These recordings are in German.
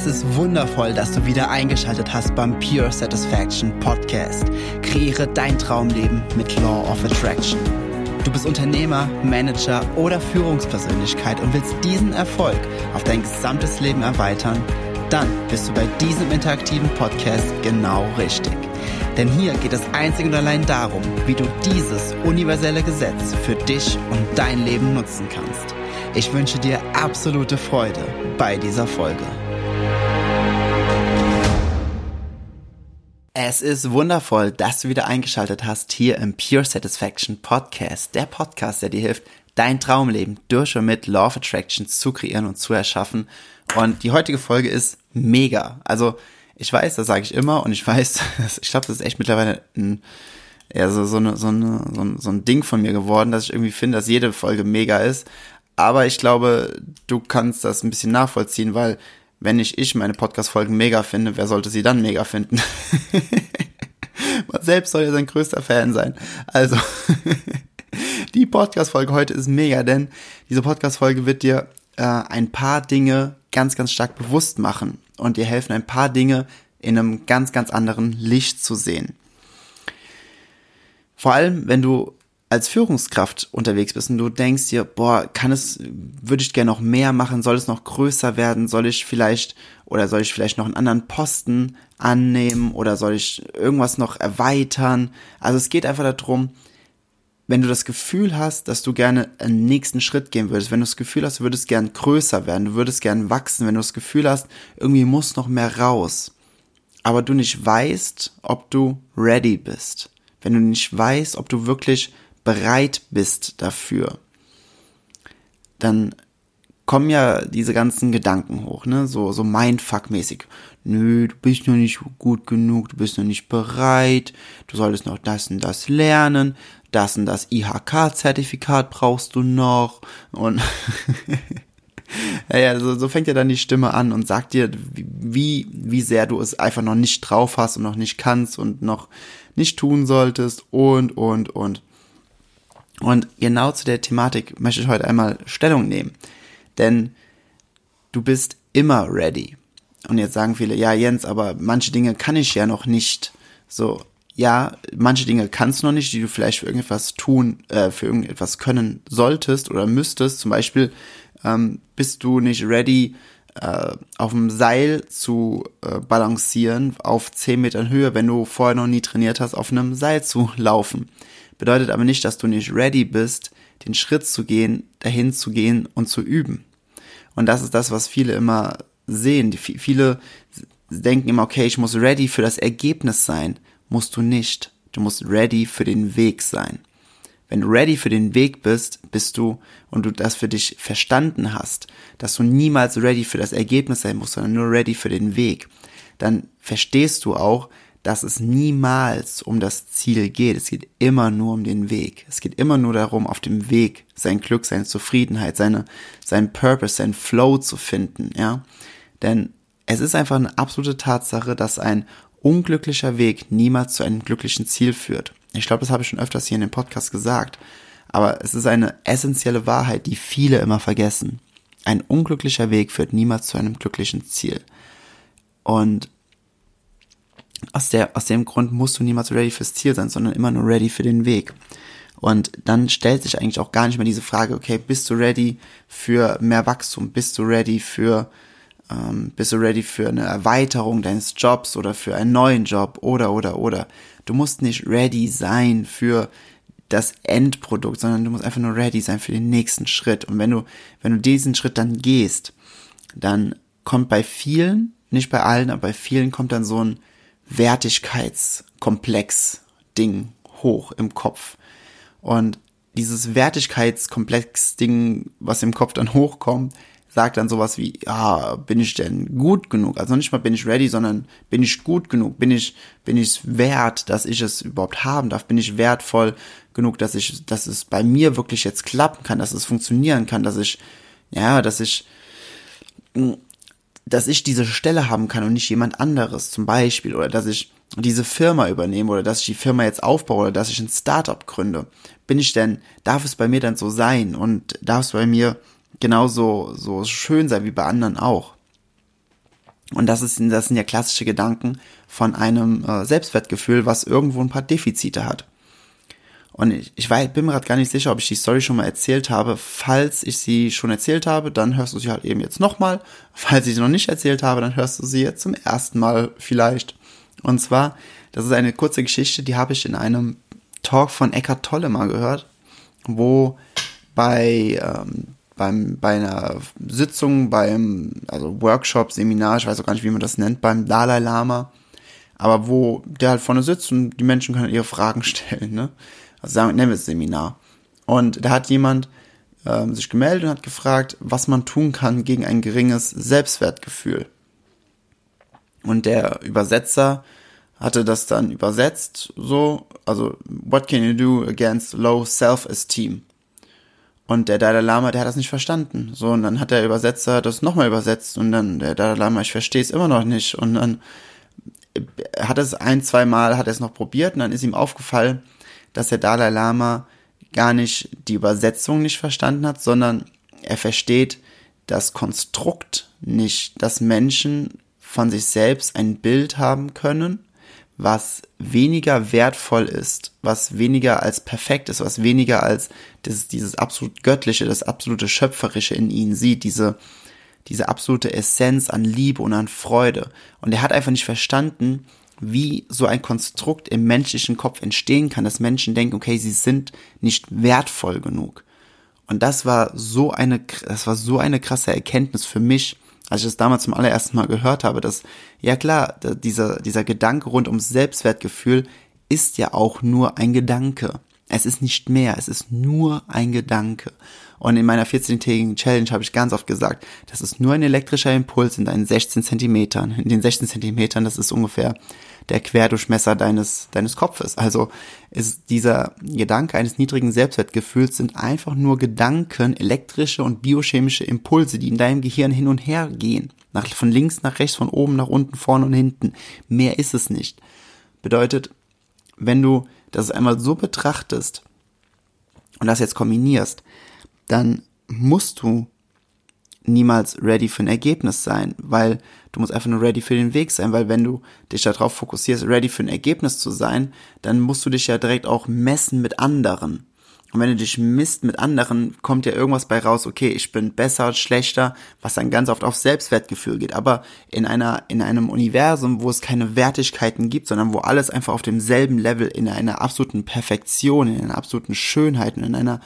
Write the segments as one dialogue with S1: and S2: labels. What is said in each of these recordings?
S1: Es ist wundervoll, dass du wieder eingeschaltet hast beim Pure Satisfaction Podcast. Kreiere dein Traumleben mit Law of Attraction. Du bist Unternehmer, Manager oder Führungspersönlichkeit und willst diesen Erfolg auf dein gesamtes Leben erweitern? Dann bist du bei diesem interaktiven Podcast genau richtig. Denn hier geht es einzig und allein darum, wie du dieses universelle Gesetz für dich und dein Leben nutzen kannst. Ich wünsche dir absolute Freude bei dieser Folge. Es ist wundervoll, dass du wieder eingeschaltet hast hier im Pure Satisfaction Podcast, der Podcast, der dir hilft, dein Traumleben durch und mit Law of Attraction zu kreieren und zu erschaffen. Und die heutige Folge ist mega. Also ich weiß, das sage ich immer und ich weiß, ich glaube, das ist echt mittlerweile ein, ja, so, so, eine, so, eine, so, ein, so ein Ding von mir geworden, dass ich irgendwie finde, dass jede Folge mega ist. Aber ich glaube, du kannst das ein bisschen nachvollziehen, weil wenn nicht ich meine Podcast-Folgen mega finde, wer sollte sie dann mega finden? Man selbst soll ja sein größter Fan sein. Also, die Podcast-Folge heute ist mega, denn diese Podcast-Folge wird dir äh, ein paar Dinge ganz, ganz stark bewusst machen und dir helfen, ein paar Dinge in einem ganz, ganz anderen Licht zu sehen. Vor allem, wenn du als Führungskraft unterwegs bist und du denkst dir, boah, kann es, würde ich gerne noch mehr machen, soll es noch größer werden, soll ich vielleicht oder soll ich vielleicht noch einen anderen Posten annehmen oder soll ich irgendwas noch erweitern? Also es geht einfach darum, wenn du das Gefühl hast, dass du gerne einen nächsten Schritt gehen würdest, wenn du das Gefühl hast, du würdest gern größer werden, du würdest gern wachsen, wenn du das Gefühl hast, irgendwie muss noch mehr raus, aber du nicht weißt, ob du ready bist, wenn du nicht weißt, ob du wirklich bereit bist dafür, dann kommen ja diese ganzen Gedanken hoch, ne? So, so Mindfuck-mäßig. Nö, du bist noch nicht gut genug, du bist noch nicht bereit, du solltest noch das und das lernen, das und das IHK-Zertifikat brauchst du noch und ja, ja so, so fängt ja dann die Stimme an und sagt dir, wie, wie sehr du es einfach noch nicht drauf hast und noch nicht kannst und noch nicht tun solltest und, und, und. Und genau zu der Thematik möchte ich heute einmal Stellung nehmen. Denn du bist immer ready. Und jetzt sagen viele, ja Jens, aber manche Dinge kann ich ja noch nicht. So, ja, manche Dinge kannst du noch nicht, die du vielleicht für irgendetwas tun, äh, für irgendetwas können solltest oder müsstest. Zum Beispiel ähm, bist du nicht ready, äh, auf dem Seil zu äh, balancieren auf 10 Metern Höhe, wenn du vorher noch nie trainiert hast, auf einem Seil zu laufen bedeutet aber nicht, dass du nicht ready bist, den Schritt zu gehen, dahin zu gehen und zu üben. Und das ist das, was viele immer sehen. Die, viele denken immer, okay, ich muss ready für das Ergebnis sein. Musst du nicht. Du musst ready für den Weg sein. Wenn du ready für den Weg bist, bist du und du das für dich verstanden hast, dass du niemals ready für das Ergebnis sein musst, sondern nur ready für den Weg, dann verstehst du auch, dass es niemals um das Ziel geht. Es geht immer nur um den Weg. Es geht immer nur darum, auf dem Weg sein Glück, seine Zufriedenheit, seine, sein Purpose, sein Flow zu finden, ja. Denn es ist einfach eine absolute Tatsache, dass ein unglücklicher Weg niemals zu einem glücklichen Ziel führt. Ich glaube, das habe ich schon öfters hier in dem Podcast gesagt. Aber es ist eine essentielle Wahrheit, die viele immer vergessen. Ein unglücklicher Weg führt niemals zu einem glücklichen Ziel. Und aus, der, aus dem Grund musst du niemals ready fürs Ziel sein, sondern immer nur ready für den Weg. Und dann stellt sich eigentlich auch gar nicht mehr diese Frage, okay, bist du ready für mehr Wachstum? Bist du ready für, ähm, bist du ready für eine Erweiterung deines Jobs oder für einen neuen Job oder, oder, oder. Du musst nicht ready sein für das Endprodukt, sondern du musst einfach nur ready sein für den nächsten Schritt. Und wenn du, wenn du diesen Schritt dann gehst, dann kommt bei vielen, nicht bei allen, aber bei vielen kommt dann so ein, Wertigkeitskomplex-Ding hoch im Kopf. Und dieses Wertigkeitskomplex-Ding, was im Kopf dann hochkommt, sagt dann sowas wie, ja, bin ich denn gut genug? Also nicht mal bin ich ready, sondern bin ich gut genug? Bin ich, bin ich wert, dass ich es überhaupt haben darf? Bin ich wertvoll genug, dass ich, dass es bei mir wirklich jetzt klappen kann, dass es funktionieren kann, dass ich, ja, dass ich dass ich diese Stelle haben kann und nicht jemand anderes zum Beispiel oder dass ich diese Firma übernehme oder dass ich die Firma jetzt aufbaue oder dass ich ein Startup gründe. Bin ich denn, darf es bei mir dann so sein und darf es bei mir genauso so schön sein wie bei anderen auch? Und das, ist, das sind ja klassische Gedanken von einem äh, Selbstwertgefühl, was irgendwo ein paar Defizite hat. Und ich, ich war, bin mir gerade gar nicht sicher, ob ich die Story schon mal erzählt habe. Falls ich sie schon erzählt habe, dann hörst du sie halt eben jetzt nochmal. Falls ich sie noch nicht erzählt habe, dann hörst du sie jetzt zum ersten Mal vielleicht. Und zwar, das ist eine kurze Geschichte, die habe ich in einem Talk von Eckhart Tolle mal gehört, wo bei, ähm, beim, bei einer Sitzung, beim also Workshop, Seminar, ich weiß auch gar nicht, wie man das nennt, beim Dalai Lama, aber wo der halt vorne sitzt und die Menschen können ihre Fragen stellen, ne? also sagen, nennen wir es Seminar. Und da hat jemand ähm, sich gemeldet und hat gefragt, was man tun kann gegen ein geringes Selbstwertgefühl. Und der Übersetzer hatte das dann übersetzt, so, also, what can you do against low self-esteem? Und der Dalai Lama, der hat das nicht verstanden. So, und dann hat der Übersetzer das nochmal übersetzt und dann der Dalai Lama, ich verstehe es immer noch nicht. Und dann hat es ein, zwei Mal, hat er es noch probiert und dann ist ihm aufgefallen, dass der Dalai Lama gar nicht die Übersetzung nicht verstanden hat, sondern er versteht das Konstrukt nicht, dass Menschen von sich selbst ein Bild haben können, was weniger wertvoll ist, was weniger als perfekt ist, was weniger als das, dieses absolut Göttliche, das absolute Schöpferische in ihnen sieht, diese, diese absolute Essenz an Liebe und an Freude. Und er hat einfach nicht verstanden, wie so ein Konstrukt im menschlichen Kopf entstehen kann, dass Menschen denken, okay, sie sind nicht wertvoll genug. Und das war so eine, das war so eine krasse Erkenntnis für mich, als ich das damals zum allerersten Mal gehört habe, dass, ja klar, dieser, dieser Gedanke rund ums Selbstwertgefühl ist ja auch nur ein Gedanke. Es ist nicht mehr, es ist nur ein Gedanke. Und in meiner 14-tägigen Challenge habe ich ganz oft gesagt, das ist nur ein elektrischer Impuls in deinen 16 Zentimetern. In den 16 Zentimetern, das ist ungefähr der Querdurchmesser deines, deines Kopfes. Also ist dieser Gedanke eines niedrigen Selbstwertgefühls sind einfach nur Gedanken, elektrische und biochemische Impulse, die in deinem Gehirn hin und her gehen. Nach, von links nach rechts, von oben nach unten, vorne und hinten. Mehr ist es nicht. Bedeutet, wenn du das einmal so betrachtest und das jetzt kombinierst, dann musst du niemals ready für ein Ergebnis sein, weil du musst einfach nur ready für den Weg sein, weil wenn du dich darauf fokussierst, ready für ein Ergebnis zu sein, dann musst du dich ja direkt auch messen mit anderen. Und wenn du dich misst mit anderen, kommt ja irgendwas bei raus, okay, ich bin besser, schlechter, was dann ganz oft auf Selbstwertgefühl geht. Aber in einer, in einem Universum, wo es keine Wertigkeiten gibt, sondern wo alles einfach auf demselben Level in einer absoluten Perfektion, in einer absoluten Schönheit in einer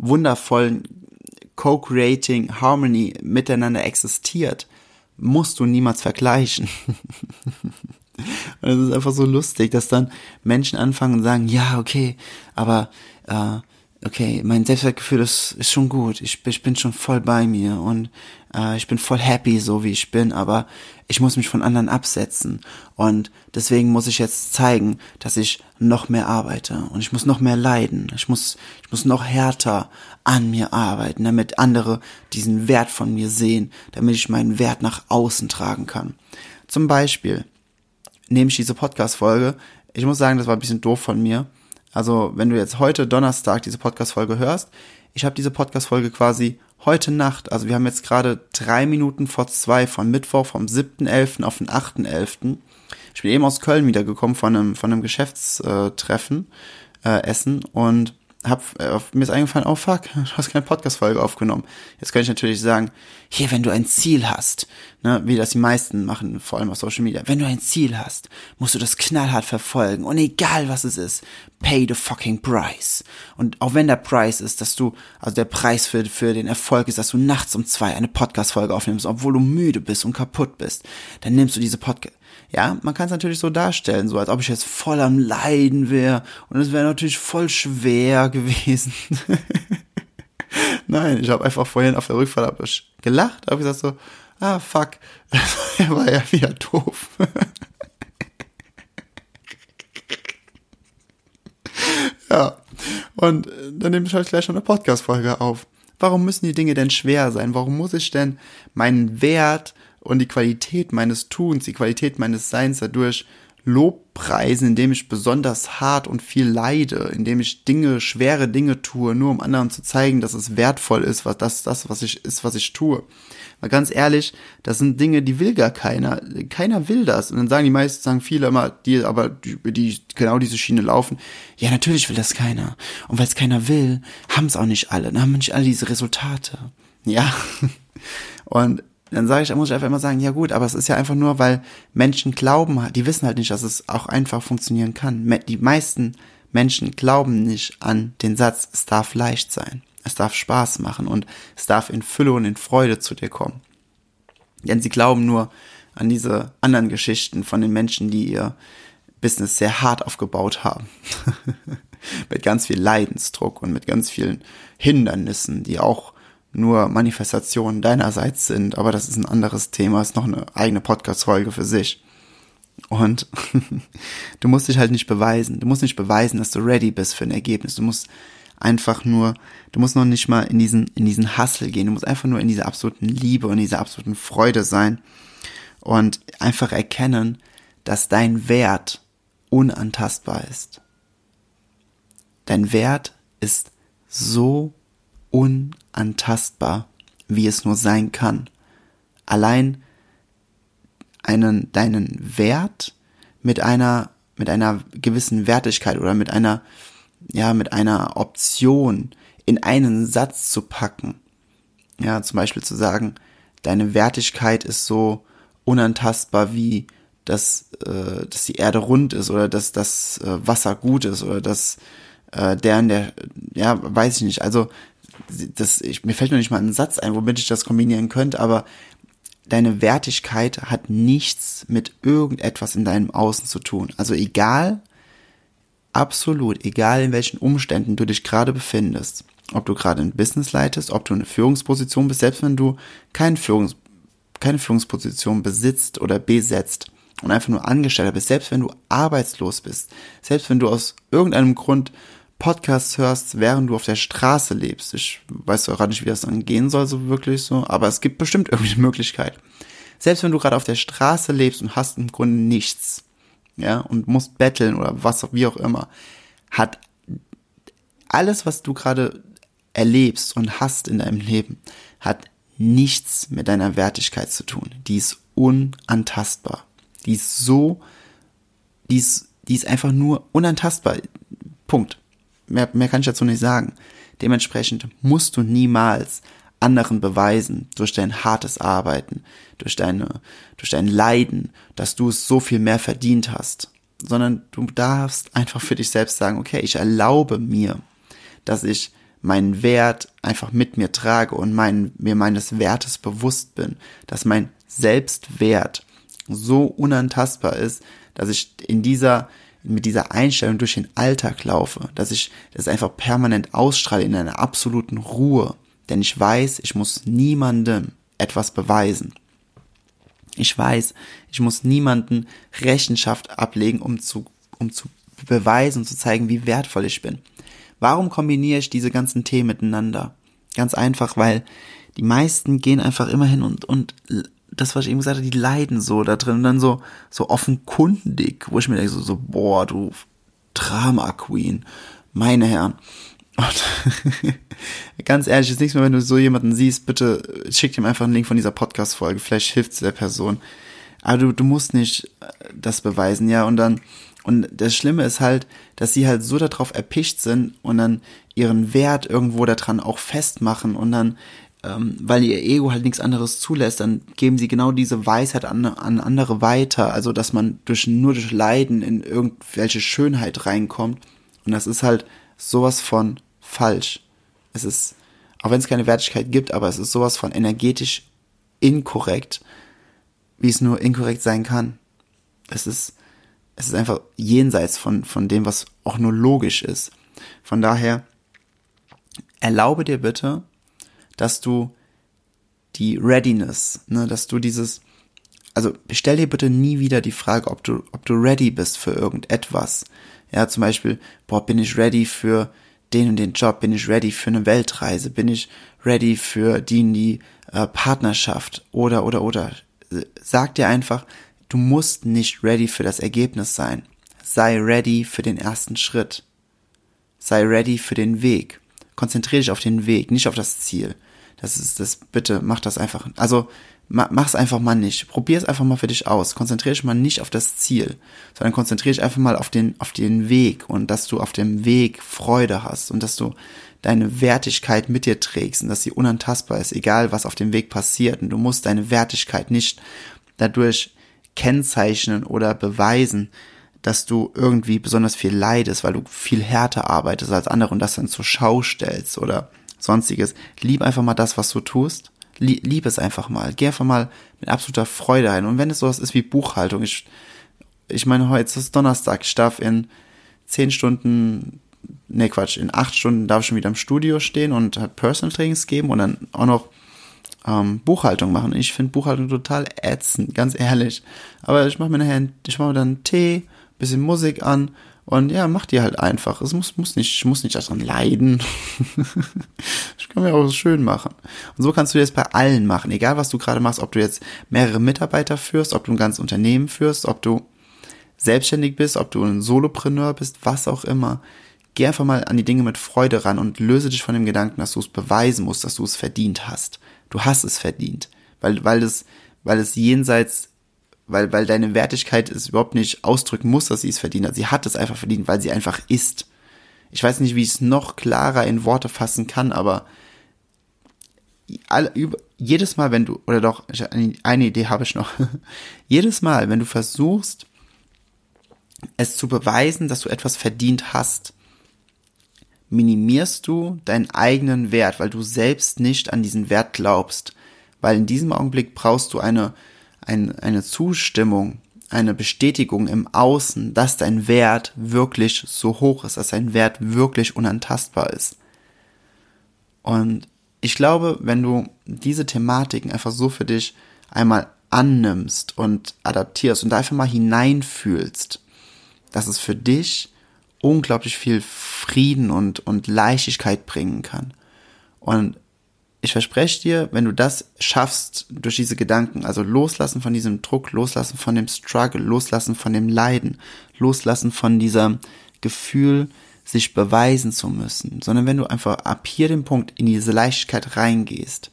S1: wundervollen Co-Creating Harmony miteinander existiert, musst du niemals vergleichen. Und es ist einfach so lustig, dass dann Menschen anfangen und sagen, ja, okay, aber äh, okay, mein Selbstwertgefühl ist, ist schon gut. Ich, ich bin schon voll bei mir und äh, ich bin voll happy, so wie ich bin, aber ich muss mich von anderen absetzen. Und deswegen muss ich jetzt zeigen, dass ich noch mehr arbeite und ich muss noch mehr leiden. Ich muss, ich muss noch härter an mir arbeiten, damit andere diesen Wert von mir sehen, damit ich meinen Wert nach außen tragen kann. Zum Beispiel nehme ich diese Podcast-Folge. Ich muss sagen, das war ein bisschen doof von mir also, wenn du jetzt heute Donnerstag diese Podcast-Folge hörst, ich habe diese Podcast-Folge quasi heute Nacht, also wir haben jetzt gerade drei Minuten vor zwei von Mittwoch, vom 7.11. auf den 8.11. Ich bin eben aus Köln wiedergekommen von einem, von einem Geschäftstreffen, äh, Essen und hab, äh, mir ist eingefallen, oh fuck, du hast keine Podcast-Folge aufgenommen. Jetzt könnte ich natürlich sagen, hier, wenn du ein Ziel hast, ne, wie das die meisten machen, vor allem auf Social Media, wenn du ein Ziel hast, musst du das knallhart verfolgen und egal was es ist, pay the fucking price. Und auch wenn der Preis ist, dass du, also der Preis für, für den Erfolg ist, dass du nachts um zwei eine Podcast-Folge aufnimmst, obwohl du müde bist und kaputt bist, dann nimmst du diese Podcast, ja, man kann es natürlich so darstellen, so als ob ich jetzt voll am Leiden wäre und es wäre natürlich voll schwer gewesen. Nein, ich habe einfach vorhin auf der Rückfahrt hab ich gelacht, habe gesagt so, ah fuck, er war ja wieder doof. ja, und dann nehme ich halt gleich schon eine Podcast-Folge auf. Warum müssen die Dinge denn schwer sein? Warum muss ich denn meinen Wert und die Qualität meines Tuns, die Qualität meines Seins dadurch Lobpreisen, indem ich besonders hart und viel leide, indem ich Dinge, schwere Dinge tue, nur um anderen zu zeigen, dass es wertvoll ist, was das, das, was ich, ist, was ich tue. Weil ganz ehrlich, das sind Dinge, die will gar keiner. Keiner will das. Und dann sagen die meisten, sagen viele immer, die aber die, die genau diese Schiene laufen. Ja, natürlich will das keiner. Und weil es keiner will, haben es auch nicht alle. Dann haben nicht alle diese Resultate. Ja. Und dann sage ich, muss ich einfach immer sagen, ja gut, aber es ist ja einfach nur, weil Menschen glauben, die wissen halt nicht, dass es auch einfach funktionieren kann. Die meisten Menschen glauben nicht an den Satz, es darf leicht sein, es darf Spaß machen und es darf in Fülle und in Freude zu dir kommen. Denn sie glauben nur an diese anderen Geschichten von den Menschen, die ihr Business sehr hart aufgebaut haben. mit ganz viel Leidensdruck und mit ganz vielen Hindernissen, die auch nur Manifestationen deinerseits sind, aber das ist ein anderes Thema, ist noch eine eigene Podcast-Folge für sich. Und du musst dich halt nicht beweisen. Du musst nicht beweisen, dass du ready bist für ein Ergebnis. Du musst einfach nur, du musst noch nicht mal in diesen, in diesen Hustle gehen. Du musst einfach nur in dieser absoluten Liebe und dieser absoluten Freude sein und einfach erkennen, dass dein Wert unantastbar ist. Dein Wert ist so unantastbar, wie es nur sein kann. Allein einen, deinen Wert mit einer, mit einer gewissen Wertigkeit oder mit einer, ja, mit einer Option in einen Satz zu packen. Ja, zum Beispiel zu sagen, deine Wertigkeit ist so unantastbar wie dass, äh, dass die Erde rund ist oder dass das äh, Wasser gut ist oder dass äh, der in der, ja, weiß ich nicht. Also das, ich, mir fällt noch nicht mal ein Satz ein, womit ich das kombinieren könnte, aber deine Wertigkeit hat nichts mit irgendetwas in deinem Außen zu tun. Also egal, absolut, egal in welchen Umständen du dich gerade befindest, ob du gerade ein Business leitest, ob du eine Führungsposition bist, selbst wenn du kein Führungs, keine Führungsposition besitzt oder besetzt und einfach nur Angestellter bist, selbst wenn du arbeitslos bist, selbst wenn du aus irgendeinem Grund Podcasts hörst, während du auf der Straße lebst. Ich weiß auch gerade nicht, wie das dann gehen soll, so wirklich so, aber es gibt bestimmt irgendwie eine Möglichkeit. Selbst wenn du gerade auf der Straße lebst und hast im Grunde nichts, ja, und musst betteln oder was, wie auch immer, hat alles, was du gerade erlebst und hast in deinem Leben, hat nichts mit deiner Wertigkeit zu tun. Die ist unantastbar. Die ist so, die ist, die ist einfach nur unantastbar. Punkt. Mehr, mehr kann ich dazu nicht sagen. Dementsprechend musst du niemals anderen beweisen durch dein hartes Arbeiten, durch deine, durch dein Leiden, dass du es so viel mehr verdient hast, sondern du darfst einfach für dich selbst sagen, okay, ich erlaube mir, dass ich meinen Wert einfach mit mir trage und mein, mir meines Wertes bewusst bin, dass mein Selbstwert so unantastbar ist, dass ich in dieser mit dieser Einstellung durch den Alltag laufe, dass ich das einfach permanent ausstrahle in einer absoluten Ruhe, denn ich weiß, ich muss niemandem etwas beweisen. Ich weiß, ich muss niemanden Rechenschaft ablegen, um zu, um zu beweisen und zu zeigen, wie wertvoll ich bin. Warum kombiniere ich diese ganzen Themen miteinander? Ganz einfach, weil die meisten gehen einfach immer hin und, und das, was ich eben gesagt habe, die leiden so da drin und dann so, so offenkundig, wo ich mir denke, so, so boah, du Drama Queen, meine Herren. Und ganz ehrlich, ist nichts mehr, wenn du so jemanden siehst, bitte schick ihm einfach einen Link von dieser Podcast-Folge, vielleicht hilft es der Person. Aber du, du musst nicht äh, das beweisen, ja, und dann, und das Schlimme ist halt, dass sie halt so darauf erpicht sind und dann ihren Wert irgendwo daran auch festmachen und dann ähm, weil ihr Ego halt nichts anderes zulässt, dann geben sie genau diese Weisheit an, an andere weiter. Also, dass man durch, nur durch Leiden in irgendwelche Schönheit reinkommt. Und das ist halt sowas von falsch. Es ist, auch wenn es keine Wertigkeit gibt, aber es ist sowas von energetisch inkorrekt, wie es nur inkorrekt sein kann. Es ist, es ist einfach jenseits von, von dem, was auch nur logisch ist. Von daher, erlaube dir bitte, dass du die Readiness, ne, dass du dieses, also stell dir bitte nie wieder die Frage, ob du, ob du ready bist für irgendetwas. Ja, zum Beispiel, boah, bin ich ready für den und den Job, bin ich ready für eine Weltreise, bin ich ready für die und die äh, Partnerschaft oder, oder, oder. Sag dir einfach, du musst nicht ready für das Ergebnis sein. Sei ready für den ersten Schritt. Sei ready für den Weg. Konzentriere dich auf den Weg, nicht auf das Ziel. Das ist das, bitte, mach das einfach. Also, mach's einfach mal nicht. Probier es einfach mal für dich aus. Konzentriere dich mal nicht auf das Ziel, sondern konzentriere dich einfach mal auf den, auf den Weg und dass du auf dem Weg Freude hast und dass du deine Wertigkeit mit dir trägst und dass sie unantastbar ist, egal was auf dem Weg passiert. Und du musst deine Wertigkeit nicht dadurch kennzeichnen oder beweisen, dass du irgendwie besonders viel leidest, weil du viel härter arbeitest als andere und das dann zur Schau stellst oder sonstiges. Lieb einfach mal das, was du tust. Lieb es einfach mal. Geh einfach mal mit absoluter Freude ein. Und wenn es sowas ist wie Buchhaltung, ich, ich meine, heute ist Donnerstag, ich darf in zehn Stunden ne Quatsch, in acht Stunden darf ich schon wieder im Studio stehen und halt Personal Trainings geben und dann auch noch ähm, Buchhaltung machen. Ich finde Buchhaltung total ätzend, ganz ehrlich. Aber ich mache mir nachher, ich mache mir dann Tee, bisschen Musik an und ja, mach die halt einfach. Es muss, muss nicht, ich muss nicht daran leiden. ich kann mir auch schön machen. Und so kannst du das bei allen machen. Egal was du gerade machst, ob du jetzt mehrere Mitarbeiter führst, ob du ein ganzes Unternehmen führst, ob du selbstständig bist, ob du ein Solopreneur bist, was auch immer geh einfach mal an die Dinge mit Freude ran und löse dich von dem Gedanken, dass du es beweisen musst, dass du es verdient hast. Du hast es verdient, weil, weil es, weil es jenseits, weil, weil deine Wertigkeit es überhaupt nicht ausdrücken muss, dass sie es verdient hat. Sie hat es einfach verdient, weil sie einfach ist. Ich weiß nicht, wie ich es noch klarer in Worte fassen kann, aber alle, über, jedes Mal, wenn du, oder doch, eine Idee habe ich noch. jedes Mal, wenn du versuchst, es zu beweisen, dass du etwas verdient hast, minimierst du deinen eigenen Wert, weil du selbst nicht an diesen Wert glaubst. Weil in diesem Augenblick brauchst du eine, eine, eine Zustimmung, eine Bestätigung im Außen, dass dein Wert wirklich so hoch ist, dass dein Wert wirklich unantastbar ist. Und ich glaube, wenn du diese Thematiken einfach so für dich einmal annimmst und adaptierst und da einfach mal hineinfühlst, dass es für dich unglaublich viel Frieden und, und Leichtigkeit bringen kann. Und ich verspreche dir, wenn du das schaffst durch diese Gedanken, also loslassen von diesem Druck, loslassen von dem Struggle, loslassen von dem Leiden, loslassen von dieser Gefühl, sich beweisen zu müssen, sondern wenn du einfach ab hier den Punkt in diese Leichtigkeit reingehst,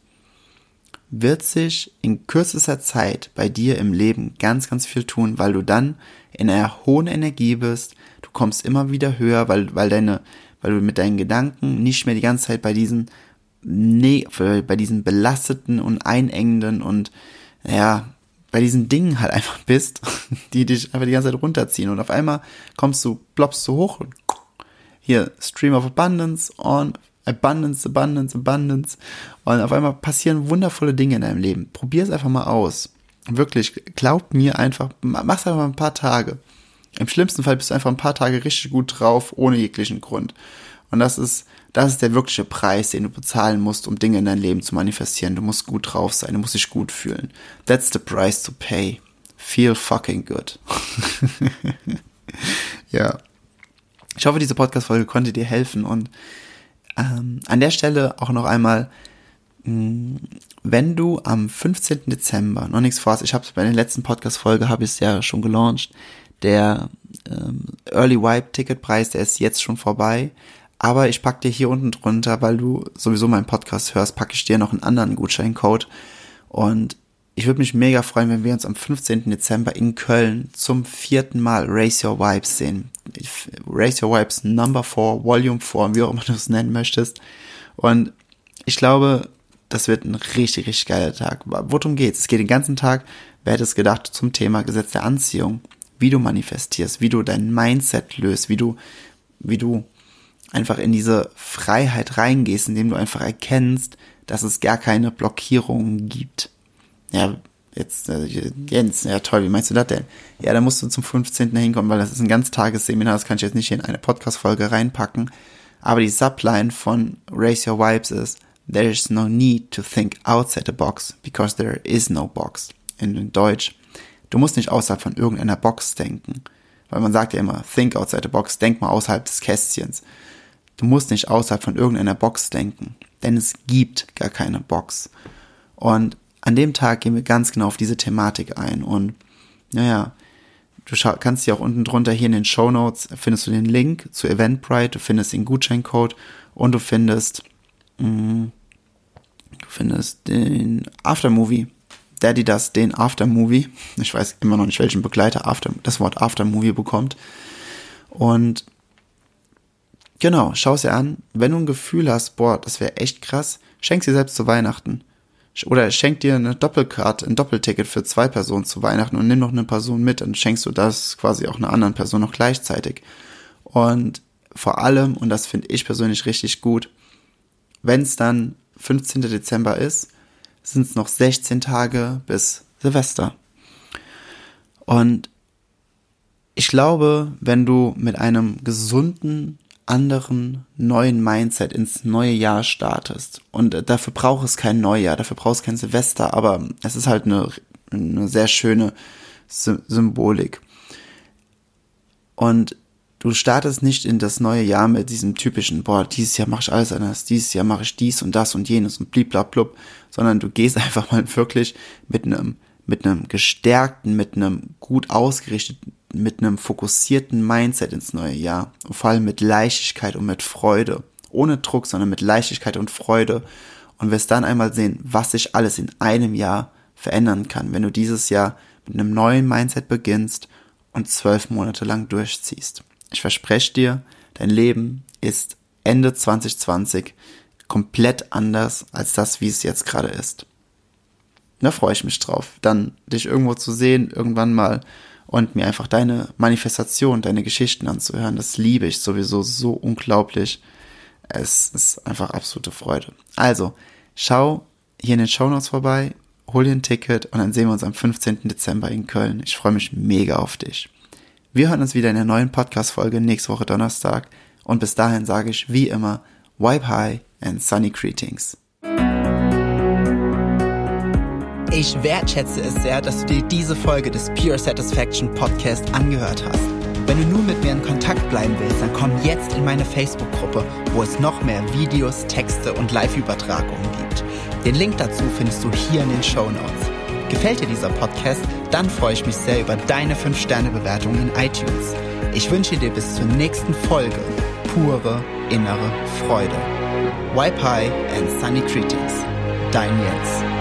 S1: wird sich in kürzester Zeit bei dir im Leben ganz, ganz viel tun, weil du dann in einer hohen Energie bist, du kommst immer wieder höher, weil, weil deine, weil du mit deinen Gedanken nicht mehr die ganze Zeit bei diesen, bei diesen belasteten und einengenden und, ja, bei diesen Dingen halt einfach bist, die dich einfach die ganze Zeit runterziehen und auf einmal kommst du, ploppst du hoch und hier, Stream of Abundance on, Abundance, Abundance, Abundance und auf einmal passieren wundervolle Dinge in deinem Leben. Probier es einfach mal aus. Wirklich, glaub mir einfach, mach's einfach mal ein paar Tage. Im schlimmsten Fall bist du einfach ein paar Tage richtig gut drauf, ohne jeglichen Grund. Und das ist, das ist der wirkliche Preis, den du bezahlen musst, um Dinge in dein Leben zu manifestieren. Du musst gut drauf sein, du musst dich gut fühlen. That's the price to pay. Feel fucking good. ja. Ich hoffe, diese Podcast-Folge konnte dir helfen und ähm, an der Stelle auch noch einmal, mh, mm, wenn du am 15. Dezember noch nichts vorhast, ich habe es bei der letzten Podcast-Folge, habe ich es ja schon gelauncht, der ähm, Early Wipe Ticketpreis, der ist jetzt schon vorbei. Aber ich pack dir hier unten drunter, weil du sowieso meinen Podcast hörst, packe ich dir noch einen anderen Gutscheincode. Und ich würde mich mega freuen, wenn wir uns am 15. Dezember in Köln zum vierten Mal Race Your Vibes sehen. Race Your Vibes Number 4, Volume 4, wie auch immer du es nennen möchtest. Und ich glaube, das wird ein richtig, richtig geiler Tag. Worum geht's? Es geht den ganzen Tag, wer hätte es gedacht, zum Thema Gesetz der Anziehung wie du manifestierst, wie du dein Mindset löst, wie du, wie du einfach in diese Freiheit reingehst, indem du einfach erkennst, dass es gar keine Blockierungen gibt. Ja, jetzt, äh, Jens, ja toll, wie meinst du das denn? Ja, da musst du zum 15. hinkommen, weil das ist ein Ganztagesseminar, das kann ich jetzt nicht in eine Podcast-Folge reinpacken. Aber die Subline von Raise Your Vibes ist, there is no need to think outside the box, because there is no box. In Deutsch, Du musst nicht außerhalb von irgendeiner Box denken. Weil man sagt ja immer, think outside the box, denk mal außerhalb des Kästchens. Du musst nicht außerhalb von irgendeiner Box denken. Denn es gibt gar keine Box. Und an dem Tag gehen wir ganz genau auf diese Thematik ein. Und naja, du kannst dir auch unten drunter hier in den Show Notes findest du den Link zu Eventbrite, du findest den Gutscheincode und du findest, mh, mm, du findest den Aftermovie. Daddy das den Aftermovie. Ich weiß immer noch nicht, welchen Begleiter After, das Wort Aftermovie bekommt. Und genau, schau es dir an. Wenn du ein Gefühl hast, boah, das wäre echt krass, schenk sie selbst zu Weihnachten. Oder schenk dir eine Doppelkarte, ein Doppelticket für zwei Personen zu Weihnachten und nimm noch eine Person mit, dann schenkst du das quasi auch einer anderen Person noch gleichzeitig. Und vor allem, und das finde ich persönlich richtig gut, wenn es dann 15. Dezember ist, sind es noch 16 Tage bis Silvester. Und ich glaube, wenn du mit einem gesunden anderen neuen Mindset ins neue Jahr startest. Und dafür braucht es kein Neujahr, dafür braucht es kein Silvester, aber es ist halt eine, eine sehr schöne Symbolik. Und du startest nicht in das neue Jahr mit diesem typischen, boah, dieses Jahr mache ich alles anders, dieses Jahr mache ich dies und das und jenes und bliblablub, sondern du gehst einfach mal wirklich mit einem, mit einem gestärkten, mit einem gut ausgerichteten mit einem fokussierten Mindset ins neue Jahr und vor allem mit Leichtigkeit und mit Freude. Ohne Druck, sondern mit Leichtigkeit und Freude. Und wirst dann einmal sehen, was sich alles in einem Jahr verändern kann, wenn du dieses Jahr mit einem neuen Mindset beginnst und zwölf Monate lang durchziehst. Ich verspreche dir, dein Leben ist Ende 2020 komplett anders als das, wie es jetzt gerade ist. Da freue ich mich drauf, dann dich irgendwo zu sehen, irgendwann mal und mir einfach deine Manifestation, deine Geschichten anzuhören. Das liebe ich sowieso so unglaublich. Es ist einfach absolute Freude. Also, schau hier in den Show Notes vorbei, hol dir ein Ticket und dann sehen wir uns am 15. Dezember in Köln. Ich freue mich mega auf dich. Wir hören uns wieder in der neuen Podcast-Folge nächste Woche Donnerstag und bis dahin sage ich wie immer, Wipe High and Sunny Greetings.
S2: Ich wertschätze es sehr, dass du dir diese Folge des Pure Satisfaction Podcast angehört hast. Wenn du nur mit mir in Kontakt bleiben willst, dann komm jetzt in meine Facebook-Gruppe, wo es noch mehr Videos, Texte und Live-Übertragungen gibt. Den Link dazu findest du hier in den Show Notes. Gefällt dir dieser Podcast? Dann freue ich mich sehr über deine 5-Sterne-Bewertung in iTunes. Ich wünsche dir bis zur nächsten Folge pure innere Freude. High and Sunny Greetings. Dein Jens.